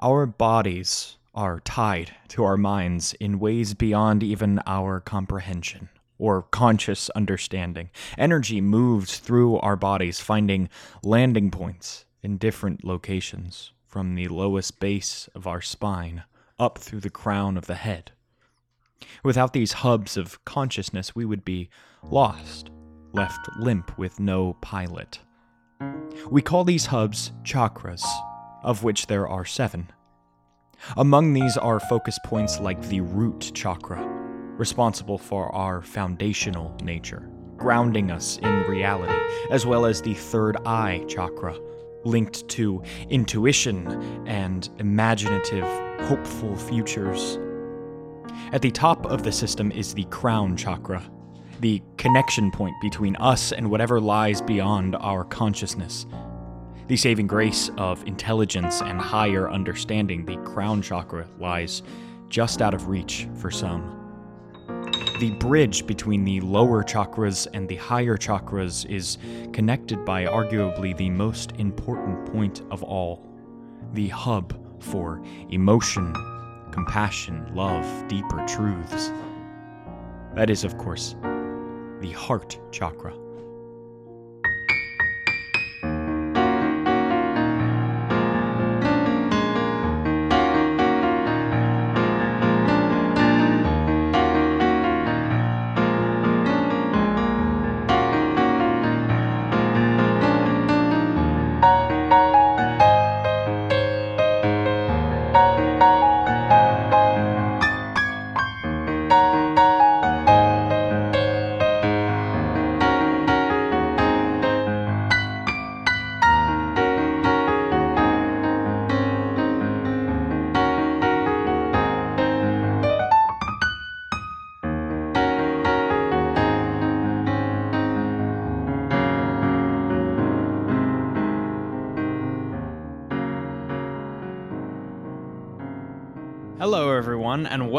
Our bodies are tied to our minds in ways beyond even our comprehension or conscious understanding. Energy moves through our bodies, finding landing points in different locations, from the lowest base of our spine up through the crown of the head. Without these hubs of consciousness, we would be lost, left limp with no pilot. We call these hubs chakras, of which there are seven. Among these are focus points like the root chakra, responsible for our foundational nature, grounding us in reality, as well as the third eye chakra, linked to intuition and imaginative, hopeful futures. At the top of the system is the crown chakra, the connection point between us and whatever lies beyond our consciousness. The saving grace of intelligence and higher understanding, the crown chakra, lies just out of reach for some. The bridge between the lower chakras and the higher chakras is connected by arguably the most important point of all the hub for emotion, compassion, love, deeper truths. That is, of course, the heart chakra.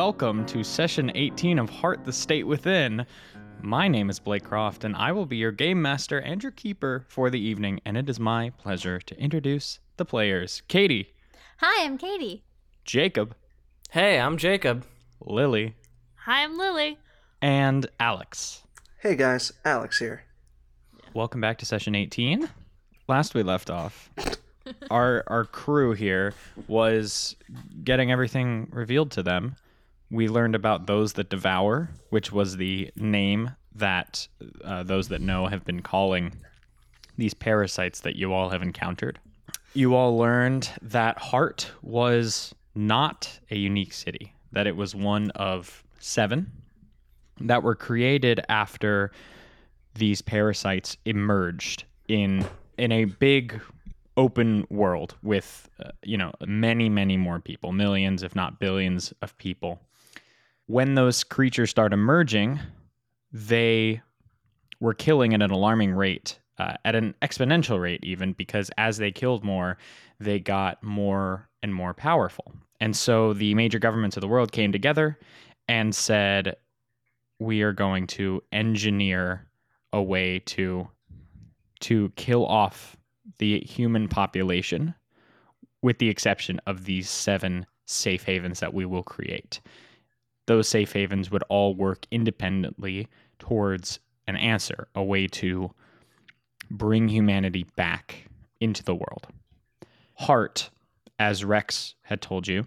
Welcome to session 18 of Heart the State Within. My name is Blake Croft, and I will be your game master and your keeper for the evening, and it is my pleasure to introduce the players Katie, Hi, I'm Katie. Jacob, Hey, I'm Jacob. Lily, Hi, I'm Lily. and Alex. Hey guys, Alex here. Welcome back to session 18. Last we left off, our our crew here was getting everything revealed to them. We learned about those that devour, which was the name that uh, those that know have been calling these parasites that you all have encountered. You all learned that Heart was not a unique city, that it was one of seven that were created after these parasites emerged in in a big open world with uh, you know many many more people millions if not billions of people when those creatures start emerging they were killing at an alarming rate uh, at an exponential rate even because as they killed more they got more and more powerful. And so the major governments of the world came together and said we are going to engineer a way to to kill off the human population with the exception of these seven safe havens that we will create those safe havens would all work independently towards an answer a way to bring humanity back into the world. Heart as rex had told you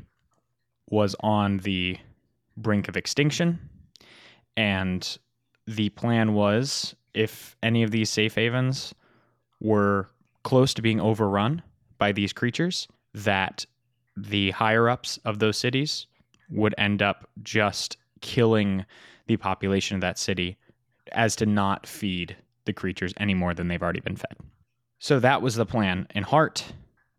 was on the brink of extinction and the plan was if any of these safe havens were close to being overrun by these creatures, that the higher ups of those cities would end up just killing the population of that city as to not feed the creatures any more than they've already been fed. So that was the plan in Heart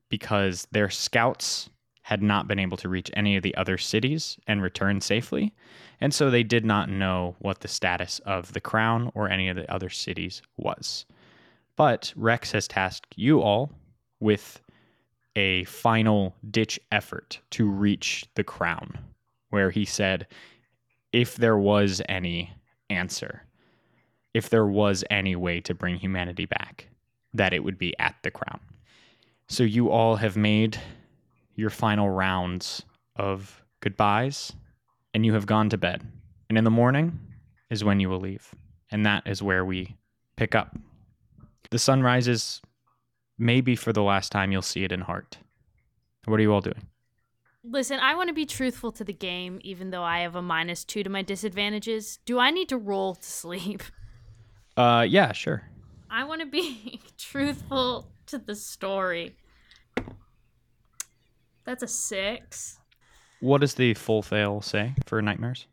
because their scouts had not been able to reach any of the other cities and return safely. And so they did not know what the status of the crown or any of the other cities was. But Rex has tasked you all with a final ditch effort to reach the crown, where he said, if there was any answer, if there was any way to bring humanity back, that it would be at the crown. So you all have made your final rounds of goodbyes, and you have gone to bed. And in the morning is when you will leave. And that is where we pick up. The sun rises, maybe for the last time you'll see it in Heart. What are you all doing? Listen, I want to be truthful to the game, even though I have a minus two to my disadvantages. Do I need to roll to sleep? Uh, yeah, sure. I want to be truthful to the story. That's a six. What does the full fail say for nightmares?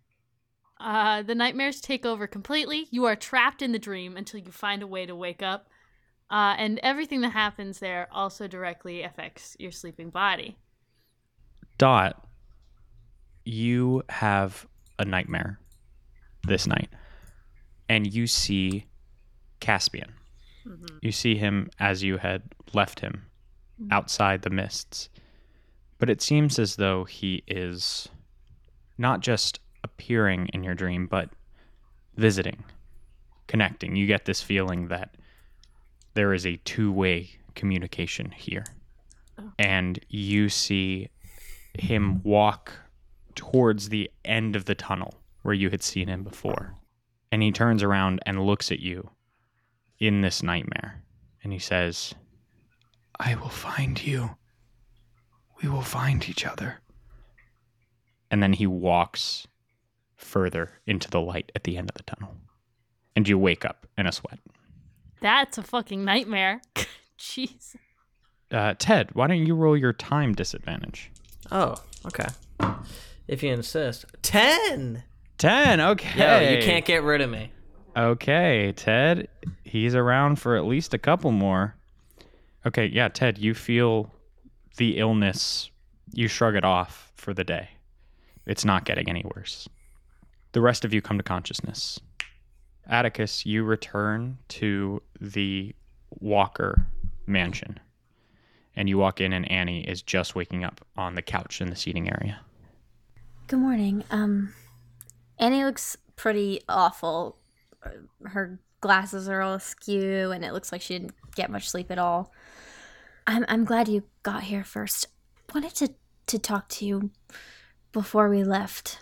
Uh, the nightmares take over completely. You are trapped in the dream until you find a way to wake up. Uh, and everything that happens there also directly affects your sleeping body. Dot, you have a nightmare this night, and you see Caspian. Mm-hmm. You see him as you had left him mm-hmm. outside the mists. But it seems as though he is not just appearing in your dream, but visiting, connecting. You get this feeling that there is a two way communication here. Oh. And you see him walk towards the end of the tunnel where you had seen him before. And he turns around and looks at you in this nightmare. And he says, I will find you. We will find each other. And then he walks further into the light at the end of the tunnel. And you wake up in a sweat. That's a fucking nightmare. Jeez. Uh, Ted, why don't you roll your time disadvantage? Oh, okay. If you insist. 10! 10, okay. Yo, you can't get rid of me. Okay, Ted, he's around for at least a couple more. Okay, yeah, Ted, you feel the illness, you shrug it off for the day. It's not getting any worse. The rest of you come to consciousness. Atticus, you return to the Walker mansion. And you walk in, and Annie is just waking up on the couch in the seating area. Good morning. Um, Annie looks pretty awful. Her glasses are all askew, and it looks like she didn't get much sleep at all. I'm I'm glad you got here first. Wanted to to talk to you before we left.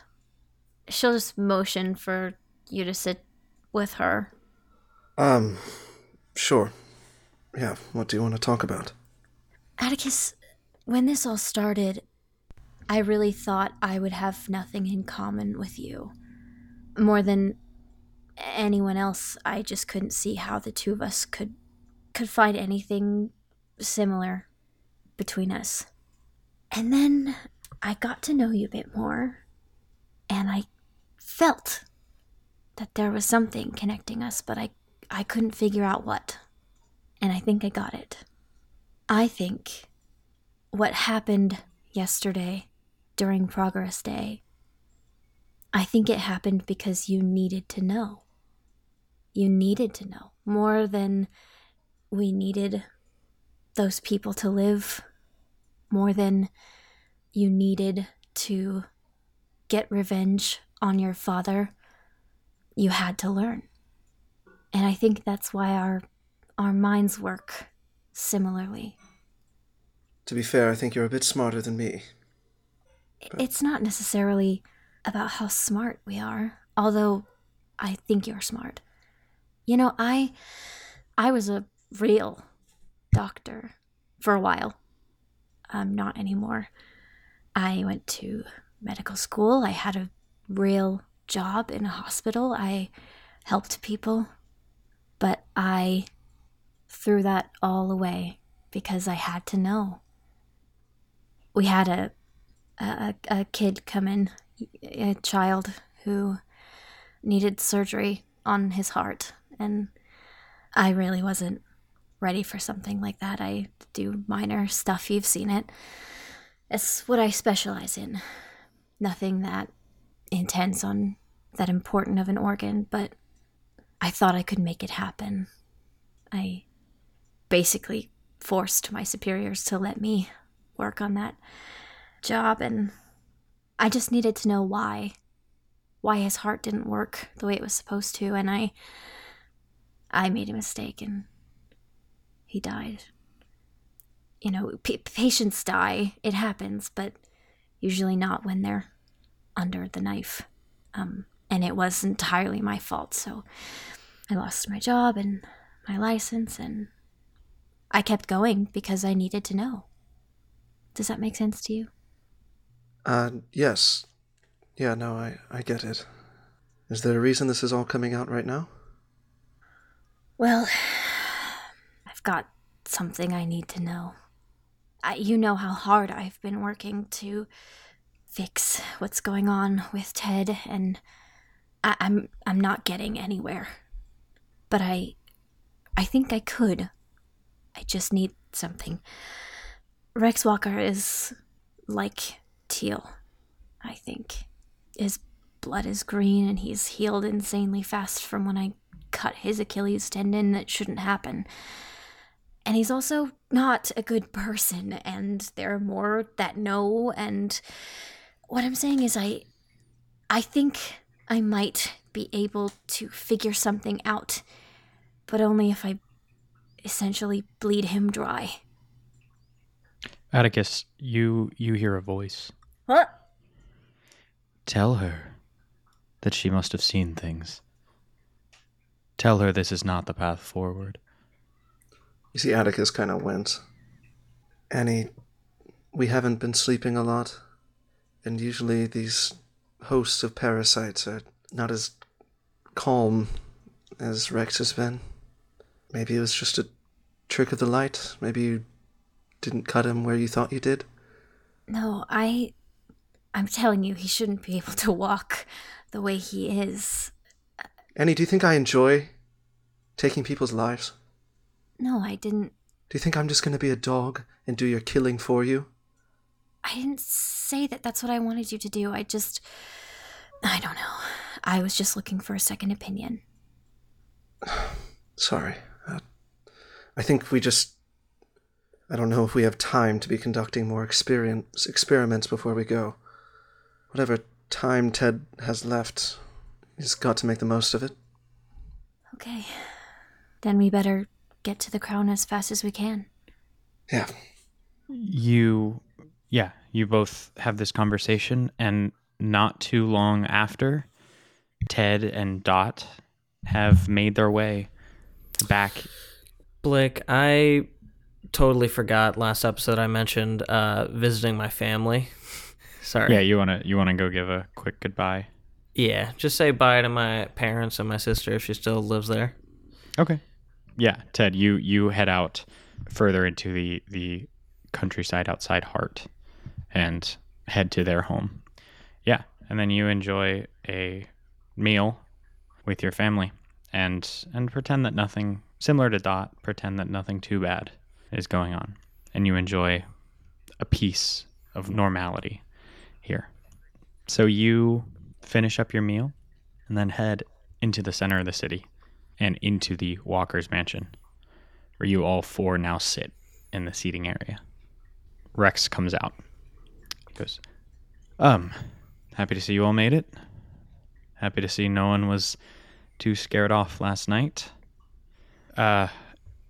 She'll just motion for you to sit with her. Um, sure. Yeah, what do you want to talk about? Atticus, when this all started, I really thought I would have nothing in common with you. More than anyone else, I just couldn't see how the two of us could could find anything similar between us. And then I got to know you a bit more, and I felt that there was something connecting us, but I I couldn't figure out what. And I think I got it. I think what happened yesterday during Progress Day, I think it happened because you needed to know. You needed to know more than we needed those people to live, more than you needed to get revenge on your father. You had to learn. And I think that's why our our minds work similarly. To be fair, I think you're a bit smarter than me. It's not necessarily about how smart we are, although I think you're smart. You know, I I was a real doctor for a while. Um not anymore. I went to medical school. I had a real job in a hospital. I helped people. But I threw that all away because I had to know. We had a a, a kid come in, a child who needed surgery on his heart, and I really wasn't ready for something like that. I do minor stuff, you've seen it. It's what I specialize in. Nothing that intense on that important of an organ, but I thought I could make it happen. I basically forced my superiors to let me work on that job, and I just needed to know why. Why his heart didn't work the way it was supposed to, and I. I made a mistake, and he died. you know, p- patients die. It happens, but usually not when they're under the knife. Um, and it was entirely my fault. So I lost my job and my license, and I kept going because I needed to know. Does that make sense to you? Uh, yes. Yeah, no, I, I get it. Is there a reason this is all coming out right now? Well, I've got something I need to know. I, you know how hard I've been working to fix what's going on with Ted, and I, I'm I'm not getting anywhere. But I, I think I could. I just need something. Rex Walker is like Teal, I think. His blood is green, and he's healed insanely fast from when I cut his Achilles tendon that shouldn't happen. And he's also not a good person, and there are more that know. And what I'm saying is, I, I think I might be able to figure something out, but only if I essentially bleed him dry. Atticus, you you hear a voice. What? Tell her that she must have seen things. Tell her this is not the path forward. You see, Atticus kind of went. Annie, we haven't been sleeping a lot, and usually these hosts of parasites are not as calm as Rex has been. Maybe it was just a trick of the light. Maybe you didn't cut him where you thought you did. No, I. I'm telling you, he shouldn't be able to walk the way he is. Annie, do you think I enjoy taking people's lives? No, I didn't. Do you think I'm just going to be a dog and do your killing for you? I didn't say that that's what I wanted you to do. I just. I don't know. I was just looking for a second opinion. Sorry. I think we just. I don't know if we have time to be conducting more experience, experiments before we go. Whatever time Ted has left, he's got to make the most of it. Okay. Then we better get to the crown as fast as we can. Yeah. You, yeah, you both have this conversation, and not too long after, Ted and Dot have made their way back. Blake, I totally forgot last episode I mentioned uh, visiting my family. Sorry. Yeah, you wanna you wanna go give a quick goodbye. Yeah, just say bye to my parents and my sister if she still lives there. Okay. Yeah, Ted, you you head out further into the the countryside outside Heart and head to their home. Yeah, and then you enjoy a meal with your family and and pretend that nothing similar to Dot, pretend that nothing too bad is going on. And you enjoy a piece of normality here. So you finish up your meal and then head into the center of the city and into the Walker's mansion, where you all four now sit in the seating area. Rex comes out. He goes, Um, happy to see you all made it. Happy to see no one was too scared off last night. Uh,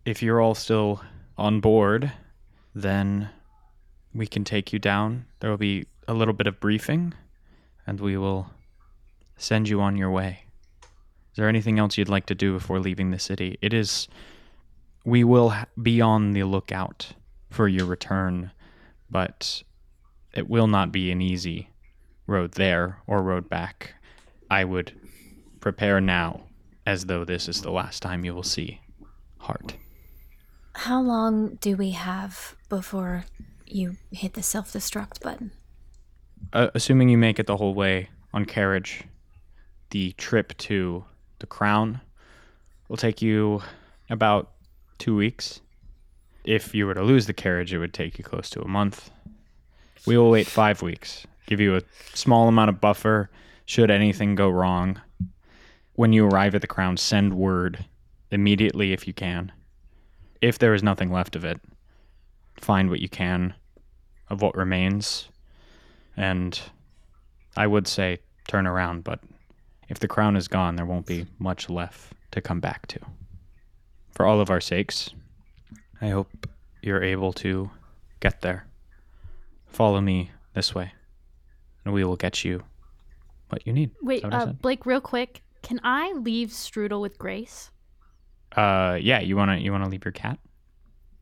if you're all still on board, then we can take you down. There will be a little bit of briefing, and we will send you on your way. Is there anything else you'd like to do before leaving the city? It is. We will be on the lookout for your return, but it will not be an easy road there or road back. I would prepare now as though this is the last time you will see Heart. How long do we have before you hit the self destruct button? Uh, assuming you make it the whole way on carriage, the trip to the crown will take you about two weeks. If you were to lose the carriage, it would take you close to a month. We will wait five weeks, give you a small amount of buffer should anything go wrong. When you arrive at the crown, send word immediately if you can. If there is nothing left of it, find what you can of what remains. And I would say turn around, but if the crown is gone, there won't be much left to come back to. For all of our sakes, I hope you're able to get there. Follow me this way, and we will get you what you need. Wait, that what I uh. Blake, real quick, can I leave Strudel with Grace? Uh, yeah. You wanna you wanna leave your cat?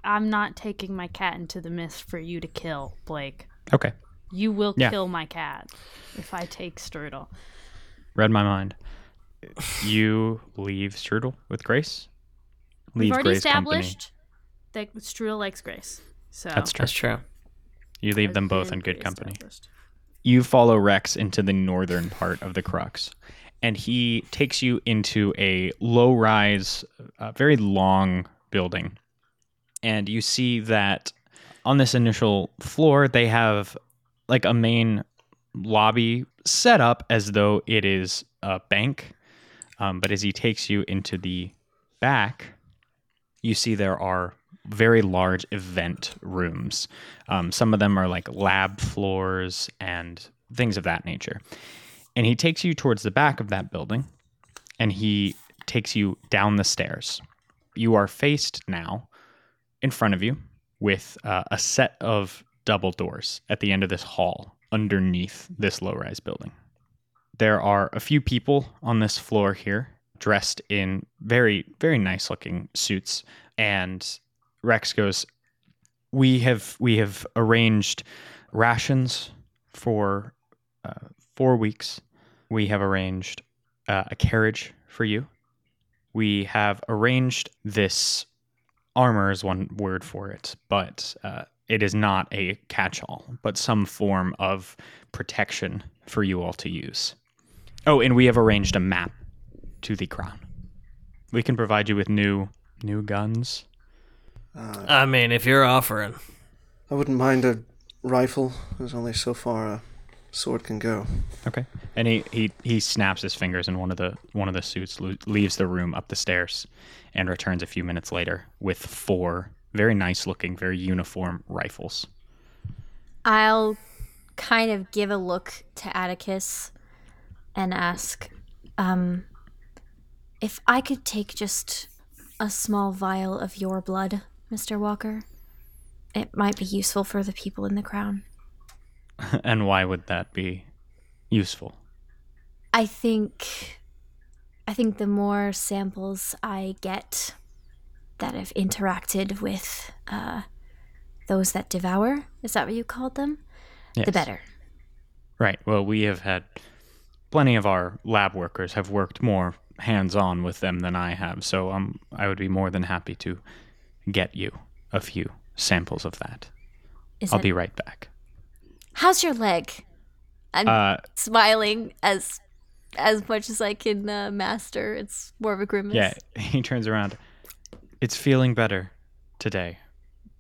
I'm not taking my cat into the mist for you to kill, Blake. Okay. You will Yeah. kill my cat if I take Strudel. Read my mind. You leave Strudel with Grace. Leave We've already Grace company. established that Strudel likes Grace. So That's true. That's true. You leave them both in good company. you follow Rex into the northern part of the Crux, and he takes you into a low rise, uh, very long building. And you see that on this initial floor, they have like a main lobby set up as though it is a bank. Um, but as he takes you into the back, you see there are very large event rooms. Um, some of them are like lab floors and things of that nature. And he takes you towards the back of that building and he takes you down the stairs. You are faced now in front of you with uh, a set of double doors at the end of this hall underneath this low rise building. There are a few people on this floor here dressed in very, very nice looking suits. And Rex goes, we have we have arranged rations for uh, four weeks. We have arranged uh, a carriage for you. We have arranged this armor is one word for it, but uh, it is not a catch-all, but some form of protection for you all to use. Oh, and we have arranged a map to the crown. We can provide you with new new guns. Uh, I mean, if you're offering, I wouldn't mind a rifle. There's only so far a sword can go. Okay. And he, he, he snaps his fingers, and one of the one of the suits lo- leaves the room up the stairs, and returns a few minutes later with four very nice looking, very uniform rifles. I'll kind of give a look to Atticus and ask, um, if I could take just a small vial of your blood, Mr. Walker. It might be useful for the people in the crown. and why would that be useful? I think I think the more samples I get that have interacted with uh, those that devour, is that what you called them? Yes. The better. Right. Well, we have had plenty of our lab workers have worked more hands-on with them than I have, so um, I would be more than happy to get you a few samples of that. Is I'll it- be right back. How's your leg? I'm Uh, smiling as as much as I can uh, master. It's more of a grimace. Yeah, he turns around. It's feeling better today.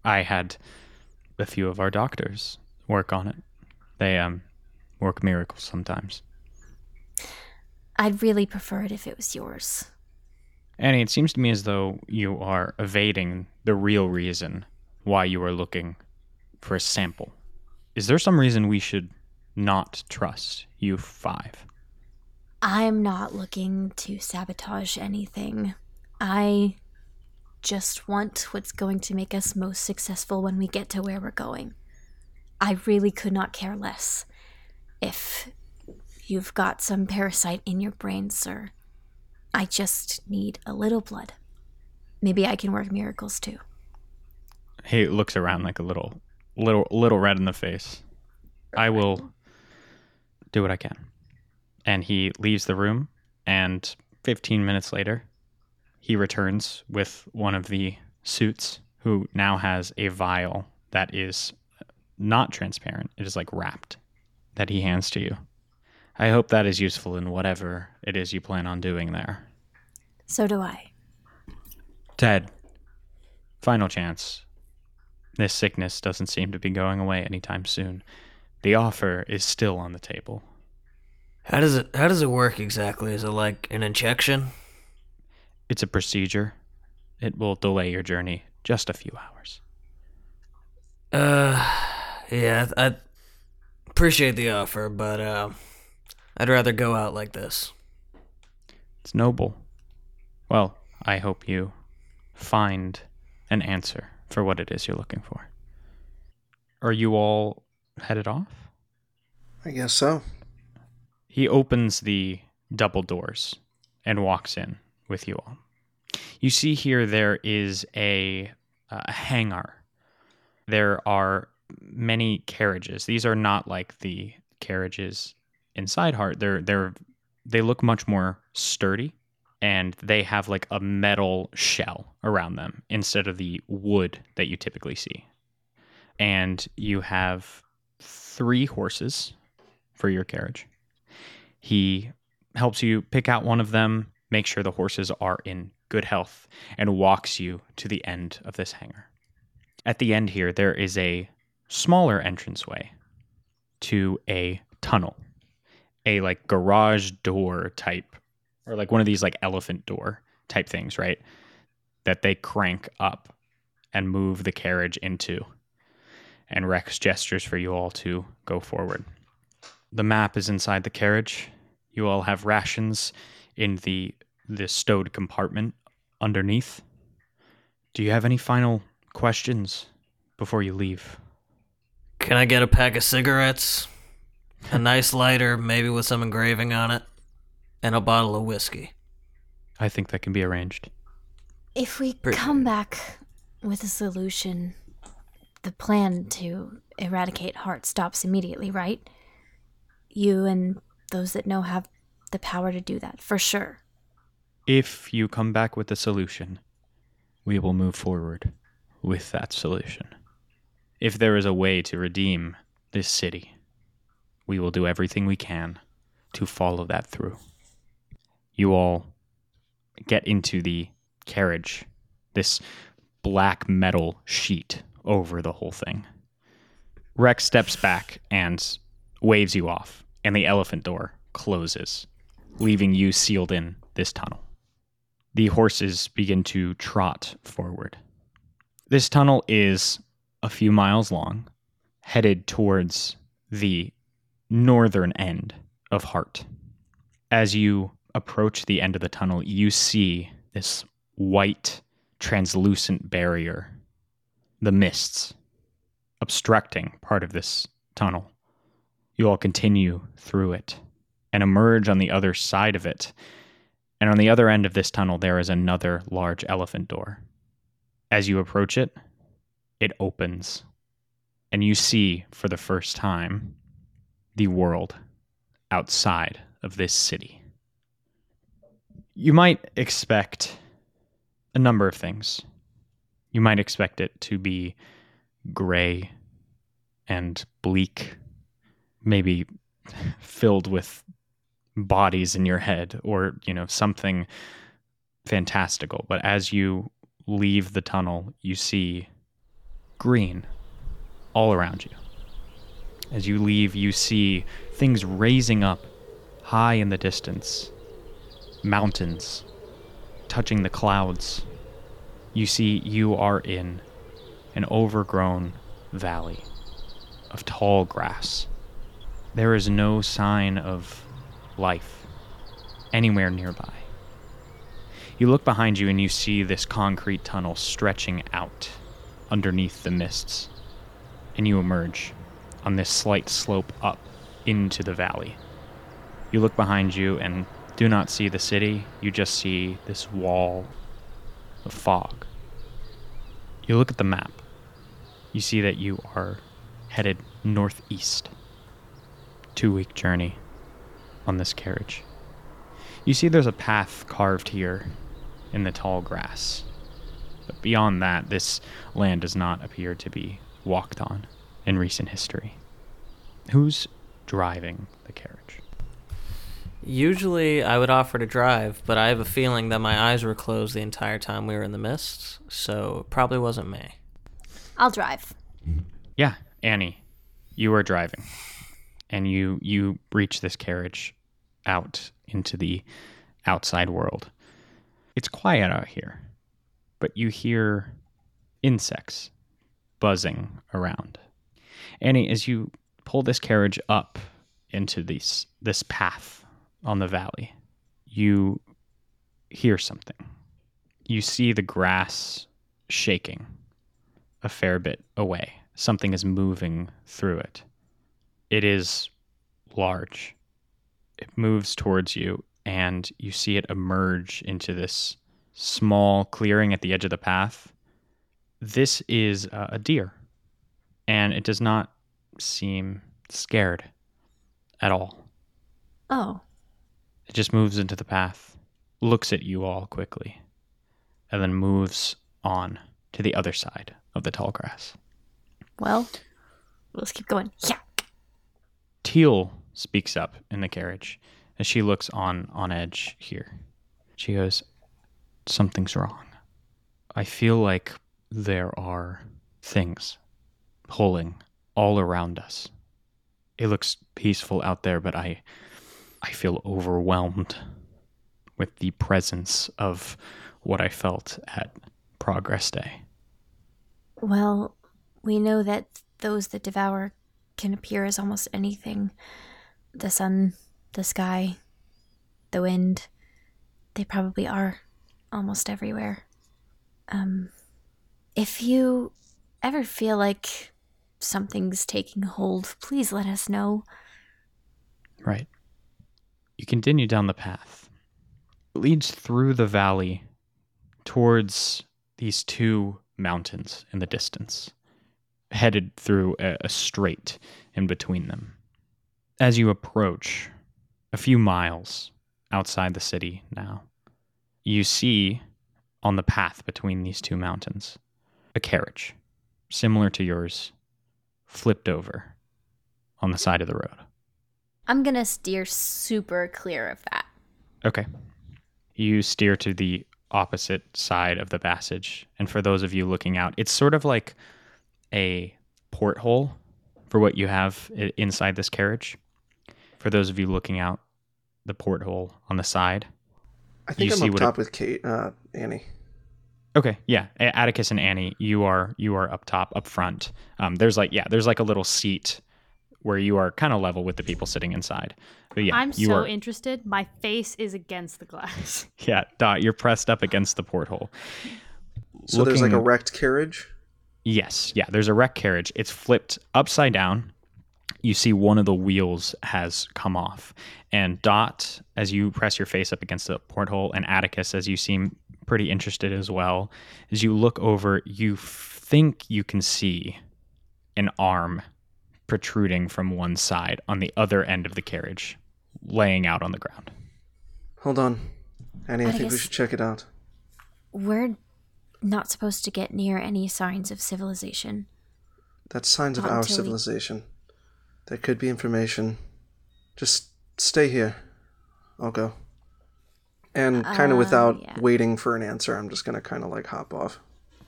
I had a few of our doctors work on it. They um work miracles sometimes. I'd really prefer it if it was yours. Annie, it seems to me as though you are evading the real reason why you are looking for a sample. Is there some reason we should not trust you five? I'm not looking to sabotage anything. I just want what's going to make us most successful when we get to where we're going. I really could not care less if you've got some parasite in your brain, sir. I just need a little blood. Maybe I can work miracles too. He looks around like a little little little red in the face. I will do what I can. And he leaves the room and 15 minutes later he returns with one of the suits who now has a vial that is not transparent. It is like wrapped that he hands to you. I hope that is useful in whatever it is you plan on doing there. So do I. Ted, final chance. This sickness doesn't seem to be going away anytime soon. The offer is still on the table. how does it how does it work exactly? Is it like an injection? It's a procedure. It will delay your journey just a few hours. Uh, yeah, I appreciate the offer, but uh, I'd rather go out like this. It's noble. Well, I hope you find an answer for what it is you're looking for. Are you all headed off? I guess so. He opens the double doors and walks in with you all. You see here there is a, a hangar. There are many carriages. These are not like the carriages inside Heart. They're they're they look much more sturdy and they have like a metal shell around them instead of the wood that you typically see. And you have three horses for your carriage. He helps you pick out one of them, make sure the horses are in good health, and walks you to the end of this hangar. At the end here, there is a smaller entranceway to a tunnel, a like garage door type, or like one of these like elephant door type things, right? That they crank up and move the carriage into. And Rex gestures for you all to go forward. The map is inside the carriage. You all have rations in the the stowed compartment underneath. Do you have any final questions before you leave? Can I get a pack of cigarettes? A nice lighter, maybe with some engraving on it, and a bottle of whiskey. I think that can be arranged. If we Pretty come back with a solution, the plan to eradicate heart stops immediately, right? You and those that know have the power to do that, for sure. If you come back with a solution, we will move forward with that solution. If there is a way to redeem this city, we will do everything we can to follow that through. You all get into the carriage, this black metal sheet over the whole thing. Rex steps back and waves you off, and the elephant door closes, leaving you sealed in this tunnel. The horses begin to trot forward. This tunnel is a few miles long, headed towards the northern end of Heart. As you approach the end of the tunnel, you see this white, translucent barrier, the mists, obstructing part of this tunnel. You all continue through it and emerge on the other side of it. And on the other end of this tunnel, there is another large elephant door. As you approach it, it opens, and you see for the first time the world outside of this city. You might expect a number of things. You might expect it to be gray and bleak, maybe filled with bodies in your head or, you know, something fantastical. But as you leave the tunnel, you see green all around you. As you leave, you see things raising up high in the distance, mountains touching the clouds. You see, you are in an overgrown valley of tall grass. There is no sign of life anywhere nearby. You look behind you and you see this concrete tunnel stretching out underneath the mists, and you emerge on this slight slope up into the valley. You look behind you and do not see the city, you just see this wall of fog. You look at the map. You see that you are headed northeast. Two week journey on this carriage. You see there's a path carved here in the tall grass. But beyond that, this land does not appear to be walked on in recent history. Who's driving the carriage? Usually I would offer to drive, but I have a feeling that my eyes were closed the entire time we were in the mists, so it probably wasn't me. I'll drive. Yeah, Annie, you are driving, and you you reach this carriage out into the outside world. It's quiet out here, but you hear insects buzzing around. Annie, as you pull this carriage up into this this path on the valley, you hear something. You see the grass shaking a fair bit away. Something is moving through it. It is large. It moves towards you, and you see it emerge into this small clearing at the edge of the path. This is a deer, and it does not seem scared at all. Oh, It just moves into the path, looks at you all quickly, and then moves on to the other side of the tall grass. well, let's keep going. Yeah. Teal speaks up in the carriage as she looks on on edge here. She goes, "Something's wrong. I feel like there are things pulling all around us. It looks peaceful out there, but I I feel overwhelmed with the presence of what I felt at Progress Day. Well, we know that those that devour can appear as almost anything the sun, the sky, the wind. They probably are almost everywhere. Um, if you ever feel like something's taking hold, please let us know. Right. You continue down the path. It leads through the valley towards these two mountains in the distance, headed through a, a strait in between them. As you approach a few miles outside the city now, you see on the path between these two mountains a carriage similar to yours flipped over on the side of the road. I'm gonna steer super clear of that. Okay. You steer to the opposite side of the passage. And for those of you looking out, it's sort of like a porthole for what you have inside this carriage. For those of you looking out the porthole on the side. I think You I'm see up what it- top with Kate, uh, Annie. Okay, yeah, Atticus and Annie, you are you are up top, up front. Um, there's like yeah, there's like a little seat where you are kind of level with the people sitting inside. But yeah, I'm you so are interested. My face is against the glass. yeah, Dot, you're pressed up against the porthole. So there's like a wrecked carriage. Yes, yeah, there's a wrecked carriage. It's flipped upside down. You see one of the wheels has come off. And Dot, as you press your face up against the porthole, and Atticus, as you seem pretty interested as well, as you look over, you think you can see an arm protruding from one side on the other end of the carriage, laying out on the ground. Hold on, Annie. I think we should check it out. We're not supposed to get near any signs of civilization. That's signs of our until we- civilization. There could be information. Just stay here. I'll go. And kind of Uh, without yeah. waiting for an answer, I'm just gonna kind of like hop off.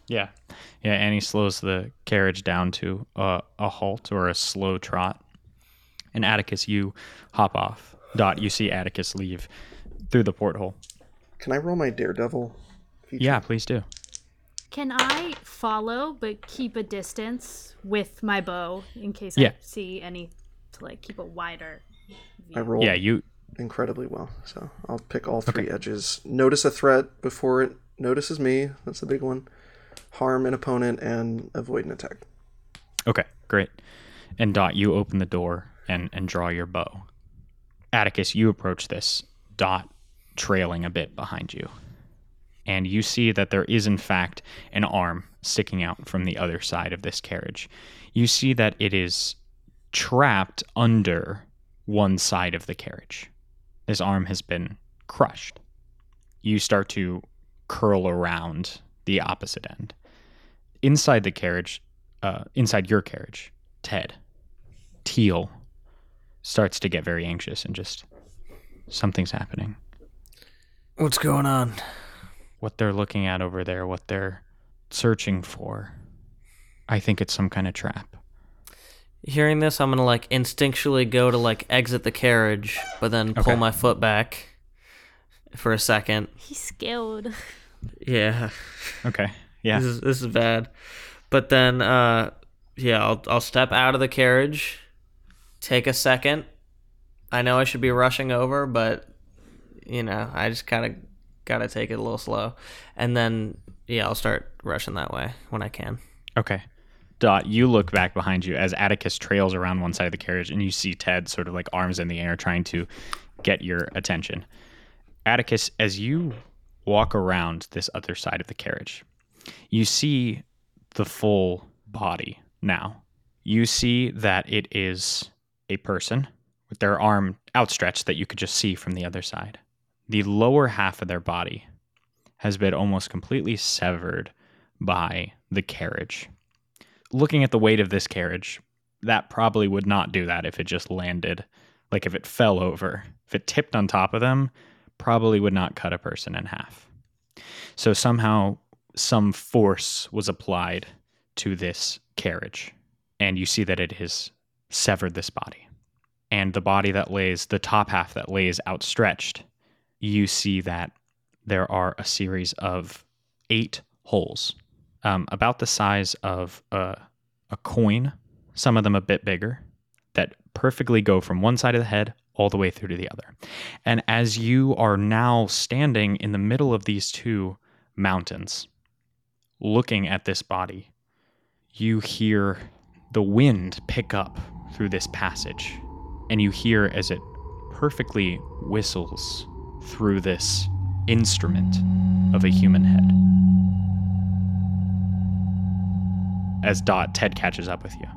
Yeah. Yeah, And he slows the carriage down to a, a halt or a slow trot. And Atticus, you hop off. Dot, you see Atticus leave through the porthole. Can I roll my daredevil? feature? Yeah, please do. Can I follow but keep a distance with my bow in case Yeah. I see any to like keep a wider I rolled Yeah, you incredibly well, so I'll pick all three edges. Notice a threat before it notices me. That's the big one. Harm an opponent and avoid an attack. Okay, great. And Dot, you open the door and, and draw your bow. Atticus, you approach this, Dot trailing a bit behind you. And you see that there is, in fact, an arm sticking out from the other side of this carriage. You see that it is trapped under one side of the carriage. This arm has been crushed. You start to curl around the opposite end. Inside the carriage, uh, inside your carriage, Ted, Teal starts to get very anxious and just something's happening. What's going on? What they're looking at over there, what they're searching for, I think it's some kind of trap. Hearing this, I'm gonna like instinctually go to like exit the carriage, but then pull Okay. my foot back for a second. He's scared. Yeah, Okay. Yeah. this is this is bad. But then, uh, yeah, I'll I'll step out of the carriage, take a second. I know I should be rushing over, but you know, I just kind of gotta take it a little slow, and then yeah, I'll start rushing that way when I can. Okay. Dot, you look back behind you as Atticus trails around one side of the carriage and you see Ted sort of like arms in the air trying to get your attention. Atticus, as you walk around this other side of the carriage, you see the full body now. You see that it is a person with their arm outstretched that you could just see from the other side. The lower half of their body has been almost completely severed by the carriage. Looking at the weight of this carriage, that probably would not do that if it just landed, like if it fell over. If it tipped on top of them, probably would not cut a person in half. So somehow some force was applied to this carriage, and you see that it has severed this body. And the body that lays, the top half that lays outstretched, you see that there are a series of eight holes, um, about the size of a, a coin, some of them a bit bigger, that perfectly go from one side of the head all the way through to the other. And as you are now standing in the middle of these two mountains, looking at this body, you hear the wind pick up through this passage. And you hear as it perfectly whistles through this instrument of a human head. As Dot, Ted catches up with you.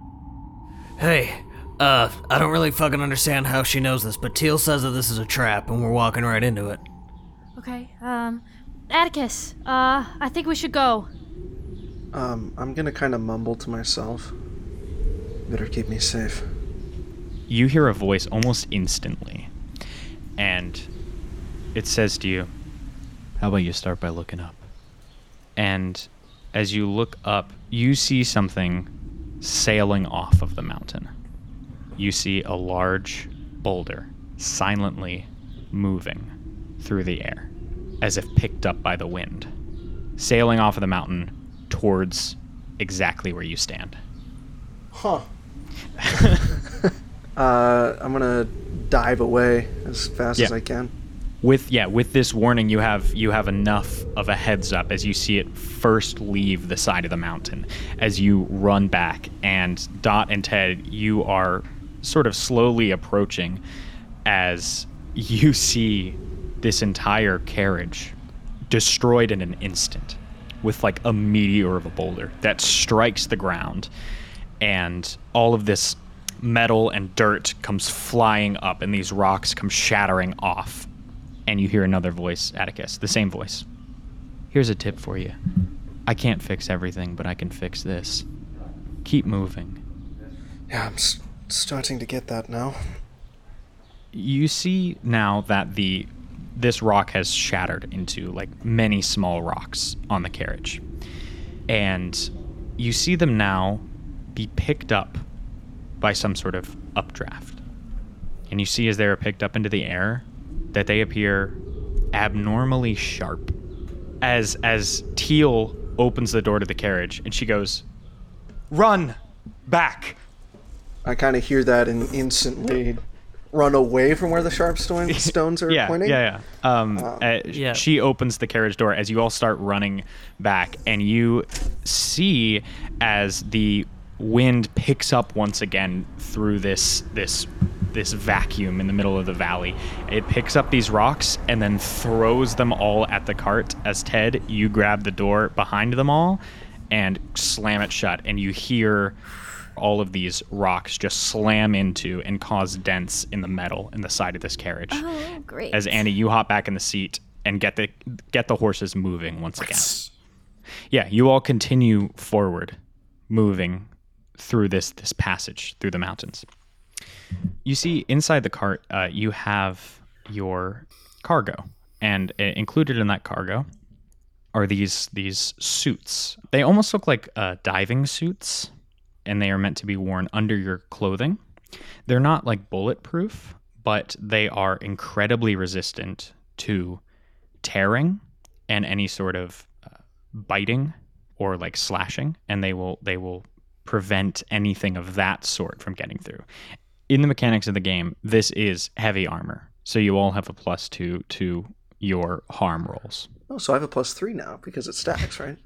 Hey, uh, I don't really fucking understand how she knows this, but Teal says that this is a trap and we're walking right into it. Okay, um, Atticus, uh, I think we should go. Um, I'm gonna kind of mumble to myself. Better keep me safe. You hear a voice almost instantly, and it says to you, How about you start by looking up? And as you look up, you see something sailing off of the mountain. You see a large boulder silently moving through the air, as if picked up by the wind, sailing off of the mountain towards exactly where you stand. Huh. uh, I'm gonna dive away as fast as I can. with yeah with this warning you have you have enough of a heads up as you see it first leave the side of the mountain as you run back and dot and ted you are sort of slowly approaching as you see this entire carriage destroyed in an instant with like a meteor of a boulder that strikes the ground and all of this metal and dirt comes flying up and these rocks come shattering off. And you hear another voice atticus the same voice. Here's a tip for you. I can't fix everything but i can fix this. Keep moving. Yeah, I'm s- starting to get that now. you see now that the this rock has shattered into like many small rocks on the carriage. And you see them now be picked up by some sort of updraft. And you see as they are picked up into the air that they appear abnormally sharp. As as teal opens the door to the carriage and she goes run back. I kind of hear that and instantly run away from where the sharp stone- stones are yeah, pointing. Yeah, yeah. Um, uh, Yeah. She opens the carriage door as you all start running back, and you see as the wind picks up once again through this this this vacuum in the middle of the valley. It picks up these rocks and then throws them all at the cart. As Ted, you grab the door behind them all and slam it shut, and you hear all of these rocks just slam into and cause dents in the metal in the side of this carriage Oh, great. as Andy, you hop back in the seat and get the get the horses moving once again. Yeah, you all continue forward, moving through this this passage through the mountains. You see inside the cart, uh, you have your cargo, and uh, included in that cargo are these these suits. They almost look like uh, diving suits, and they are meant to be worn under your clothing. They're not like bulletproof, but they are incredibly resistant to tearing and any sort of uh, biting or like slashing, and they will they will prevent anything of that sort from getting through. In the mechanics of the game, this is heavy armor, so you all have a plus two to your harm rolls. Oh, so I have a plus three now because it stacks, right?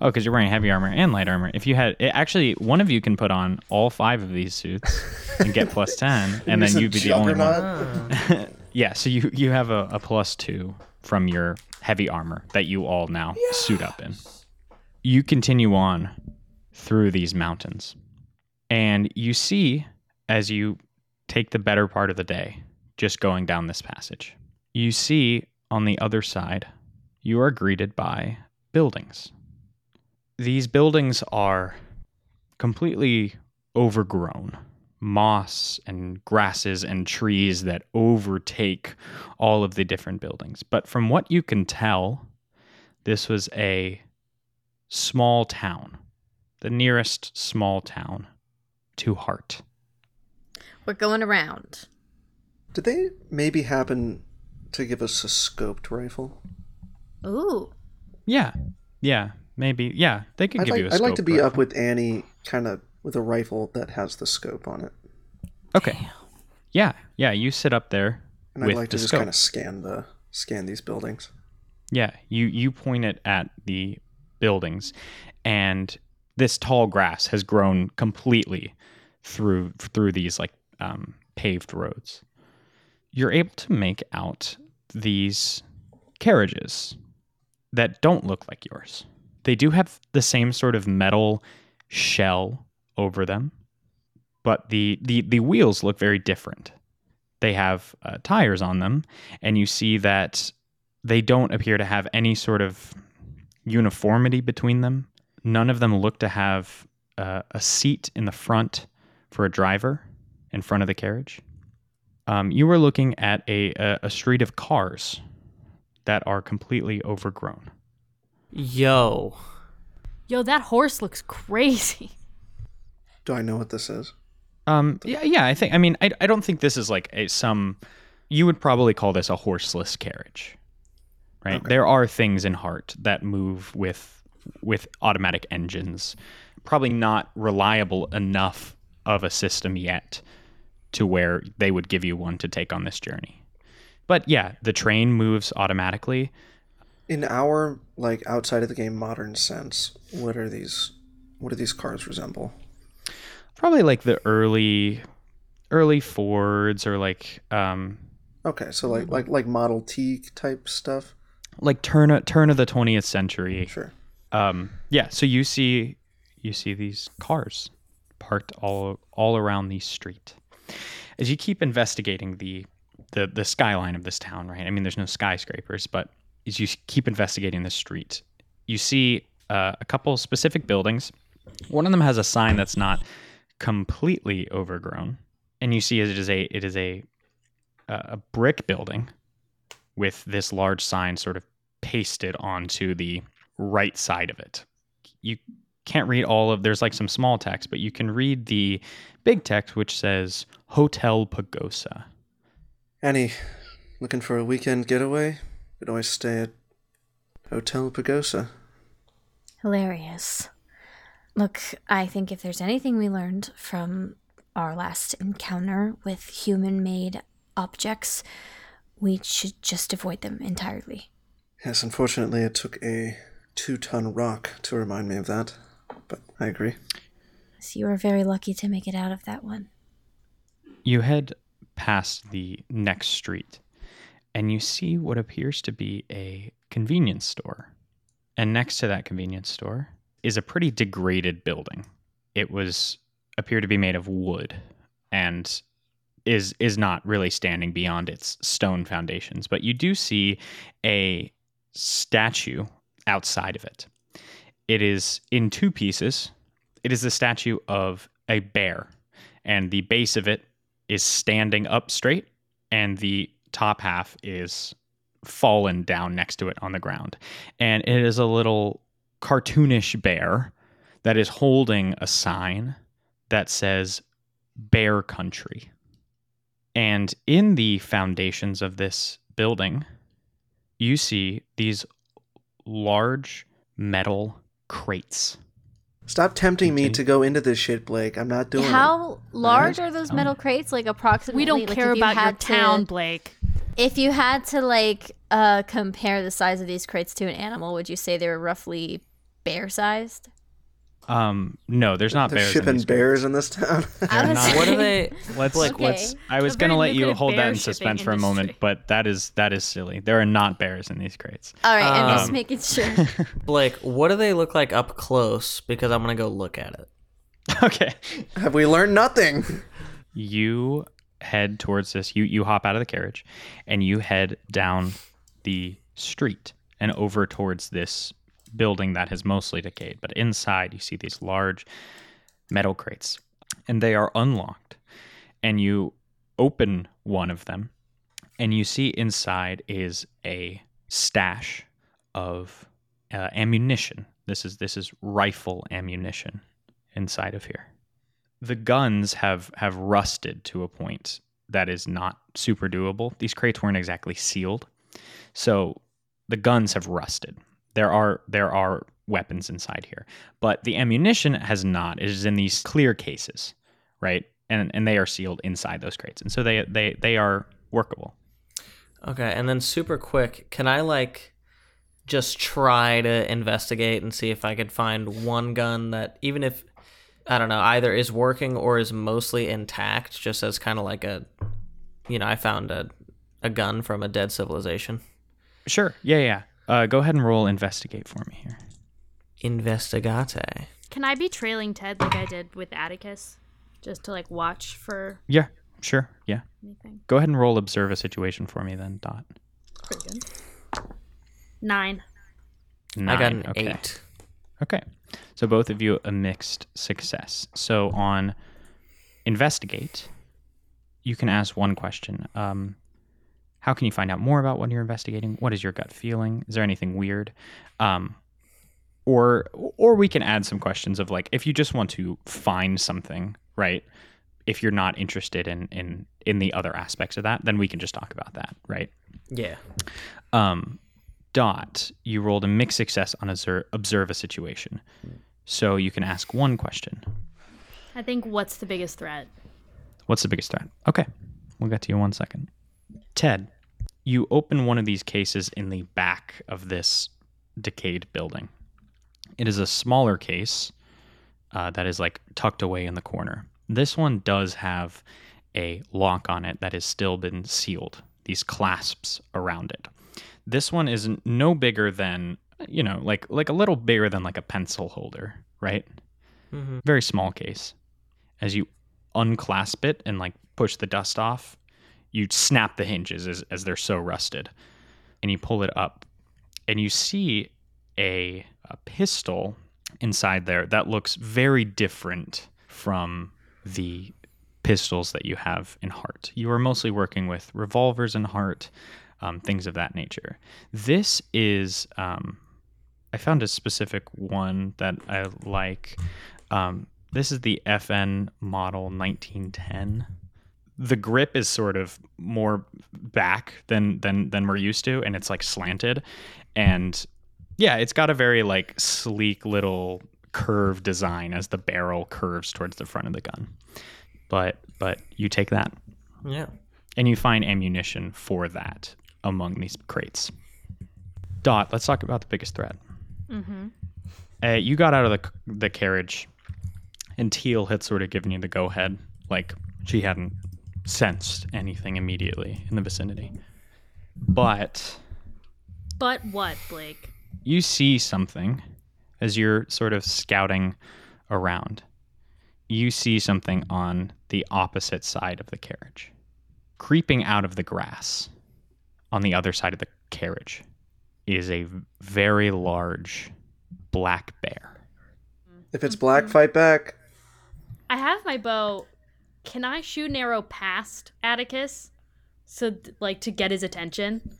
Oh, because you're wearing heavy armor and light armor. If you had, it, actually, one of you can put on all five of these suits and get plus ten, and then you'd be the only one. Yeah, so you you have a, a plus two from your heavy armor that you all now suit up in. You continue on through these mountains, and you see as you take the better part of the day, just going down this passage, you see on the other side, you are greeted by buildings. These buildings are completely overgrown moss and grasses and trees that overtake all of the different buildings. But from what you can tell, this was a small town, the nearest small town to Heart. We're going around. Did they maybe happen to give us a scoped rifle? Ooh. Yeah, yeah, maybe. Yeah, they could I'd give like, you a I'd like to be rifle. up with Annie, kind of with a rifle that has the scope on it, Okay. Yeah, yeah, you sit up there and with I'd like to just scope. kind of scan the scan these buildings. Yeah, you you point it at the buildings, and this tall grass has grown completely through through these like um, paved roads. You're able to make out these carriages that don't look like yours. They do have the same sort of metal shell over them, but the the, the wheels look very different. They have uh, tires on them, and you see that they don't appear to have any sort of uniformity between them. None of them look to have uh, a seat in the front for a driver in front of the carriage. Um, you are looking at a, a, a street of cars that are completely overgrown. Yo. Yo, that horse looks crazy. Do I know what this is? Um, yeah, yeah, I think. I mean, I, I don't think this is like a some. You would probably call this a horseless carriage, right? Okay. There are things in Heart that move with with automatic engines, probably not reliable enough of a system yet to where they would give you one to take on this journey. But yeah, the train moves automatically. In our like outside of the game modern sense, what are these? What do these cars resemble? Probably like the early early Fords or like um Okay, so like like like Model T type stuff. like turn of, turn of the 20th century Sure. um yeah so you see you see these cars parked all all around the street as you keep investigating the the the skyline of this town right i mean there's no skyscrapers but as you keep investigating the street you see uh, a couple specific buildings one of them has a sign that's not completely overgrown and you see it is a it is a a brick building with this large sign sort of pasted onto the right side of it. You can't read all of there's like some small text, but you can read the big text which says Hotel Pagosa. Annie, looking for a weekend getaway? Could always stay at Hotel Pagosa. Hilarious. Look, I think if there's anything we learned from our last encounter with human made objects, we should just avoid them entirely. Yes, unfortunately, it took a two-ton rock to remind me of that. But I agree. So you were very lucky to make it out of that one. You head past the next street and you see what appears to be a convenience store. And next to that convenience store is a pretty degraded building. It was appeared to be made of wood and is is not really standing beyond its stone foundations, but you do see a statue outside of it. It is in two pieces. It is the statue of a bear, and the base of it is standing up straight, and the top half is fallen down next to it on the ground. And it is a little cartoonish bear that is holding a sign that says Bear Country. And in the foundations of this building, you see these large metal crates. Stop tempting me to go into this shit, Blake. I'm not doing it. How large Alright. are those oh. metal crates? Like approximately. We don't like, care if you about your had to- town, Blake. If you had to like uh compare the size of these crates to an animal, would you say they were roughly bear sized? Um, no, there's not They're bears. in shipping these bears in this town. I was not- What are they? Let's Like, Okay. let's. I was gonna let you hold that in suspense for a moment, but that is that is silly. There are not bears in these crates. All right, I'm just Um, making sure. Blake, what do they look like up close? Because I'm gonna go look at it. okay, Have we learned nothing? you head towards this. You you hop out of the carriage, and you head down the street and over towards this building that has mostly decayed. But inside, you see these large metal crates, and they are unlocked. And you open one of them, and you see inside is a stash of uh, ammunition. This is this is rifle ammunition inside of here. The guns have have rusted to a point that is not super doable. These crates weren't exactly sealed, so the guns have rusted. There are there are weapons inside here, but the ammunition has not. It is in these clear cases, right? And and they are sealed inside those crates, and so they they they are workable. Okay, and then super quick, can I like just try to investigate and see if I could find one gun that even if I don't know, either is working or is mostly intact, just as kind of like a you know, I found a a gun from a dead civilization. Sure. Yeah, yeah. Uh, go ahead and roll investigate for me here. Investigate. Can I be trailing Ted like I did with Atticus? Just to like watch for Yeah, sure. Yeah. anything. Go ahead and roll observe a situation for me then, Dot. Pretty good. Nine. I got an okay. eight. Okay. So both of you a mixed success. So on investigate, you can ask one question. Um, how can you find out more about what you're investigating? What is your gut feeling? Is there anything weird? Um, or or we can add some questions of like if you just want to find something, right? If you're not interested in in in the other aspects of that, then we can just talk about that, right? Yeah. um, dot, you rolled a mixed success on observe, observe a situation. So you can ask one question. I think what's the biggest threat? What's the biggest threat? Okay, we'll get to you in one second. Ted, you open one of these cases in the back of this decayed building. It is a smaller case uh, that is like tucked away in the corner. This one does have a lock on it that has still been sealed, these clasps around it. This one is no bigger than, you know, like like a little bigger than like a pencil holder, right? Mm-hmm. Very small case. As you unclasp it and like push the dust off, you snap the hinges as, as they're so rusted. And you pull it up and you see a, a pistol inside there that looks very different from the pistols that you have in Heart. You are mostly working with revolvers in Heart, um, things of that nature. This is, um, I found a specific one that I like. Um, this is the FN model 1910. The grip is sort of more back than than than we're used to, and it's like slanted, and yeah, it's got a very like sleek little curve design as the barrel curves towards the front of the gun. But but you take that Yeah. and you find ammunition for that among these crates. Dot, let's talk about the biggest threat. Mm-hmm. Uh, you got out of the the carriage, and Teal had sort of given you the go ahead, like she hadn't sensed anything immediately in the vicinity. But But what, Blake? you see something as you're sort of scouting around. You see something on the opposite side of the carriage, creeping out of the grass on the other side of the carriage is a very large black bear. If it's black, fight back. I have my bow. Can I shoot an arrow past Atticus, so like to get his attention,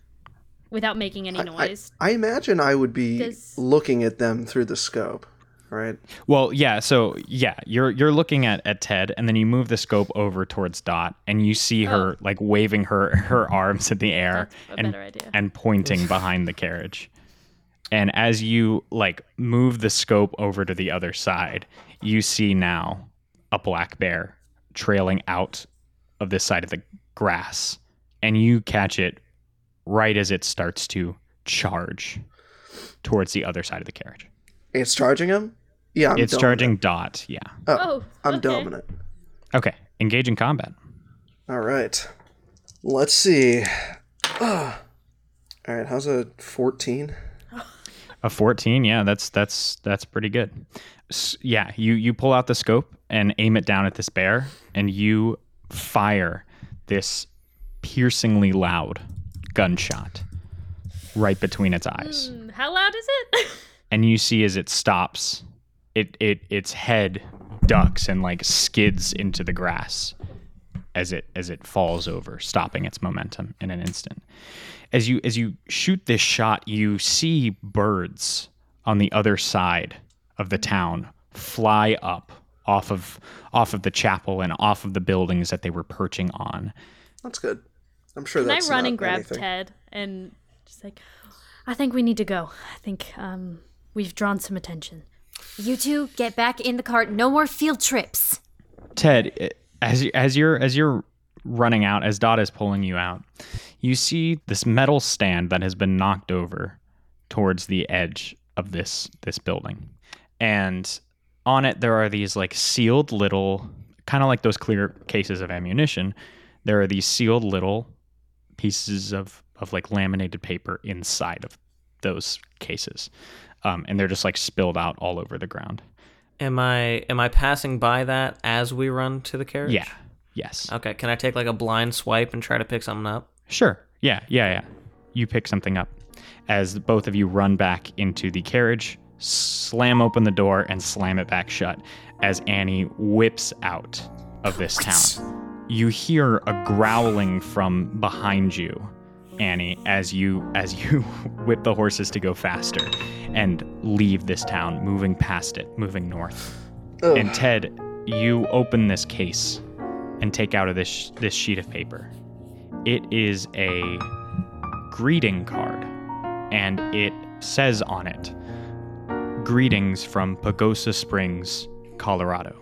without making any I- noise? I imagine I would be Does- looking at them through the scope, right? Well, yeah, so yeah, you're you're looking at, at Ted and then you move the scope over towards Dot and you see oh. her like waving her her arms in the air That's a and better idea. and pointing behind the carriage. And as you like move the scope over to the other side, you see now a black bear trailing out of this side of the grass and you catch it right as it starts to charge towards the other side of the carriage. It's charging him. Yeah, I'm it's dominant. charging Dot. Yeah. Oh, Oh, I'm okay. dominant. Okay. Engage in combat. All right. Let's see. All right. How's a 14? A 14, yeah, that's that's that's pretty good. S- yeah, you you pull out the scope and aim it down at this bear and you fire this piercingly loud gunshot right between its eyes. Hmm, how loud is it? And you see as it stops, it it its head ducks and like skids into the grass as it as it falls over, stopping its momentum in an instant. As you as you shoot this shot, you see birds on the other side of the town fly up off of off of the chapel and off of the buildings that they were perching on. That's good. I'm sure Can I run not and grab anything. Ted and just like, I think we need to go. I think um we've drawn some attention. You two get back in the cart. No more field trips. Ted, as you- as you're as you're running out, as Dot is pulling you out, you see this metal stand that has been knocked over towards the edge of this this building, and on it there are these like sealed little, kind of like those clear cases of ammunition. There are these sealed little pieces of of like laminated paper inside of those cases, um, and they're just like spilled out all over the ground. Am I am I passing by that as we run to the carriage? Yeah. Yes. Okay. Can I take like a blind swipe and try to pick something up? Sure. Yeah, yeah, yeah. You pick something up as both of you run back into the carriage, slam open the door, and slam it back shut as Annie whips out of this town. You hear a growling from behind you, Annie, as you as you whip the horses to go faster and leave this town, moving past it, moving north. Ugh. And Ted, you open this case and take out of this this sheet of paper. It is a greeting card, and it says on it, "Greetings from Pagosa Springs, Colorado."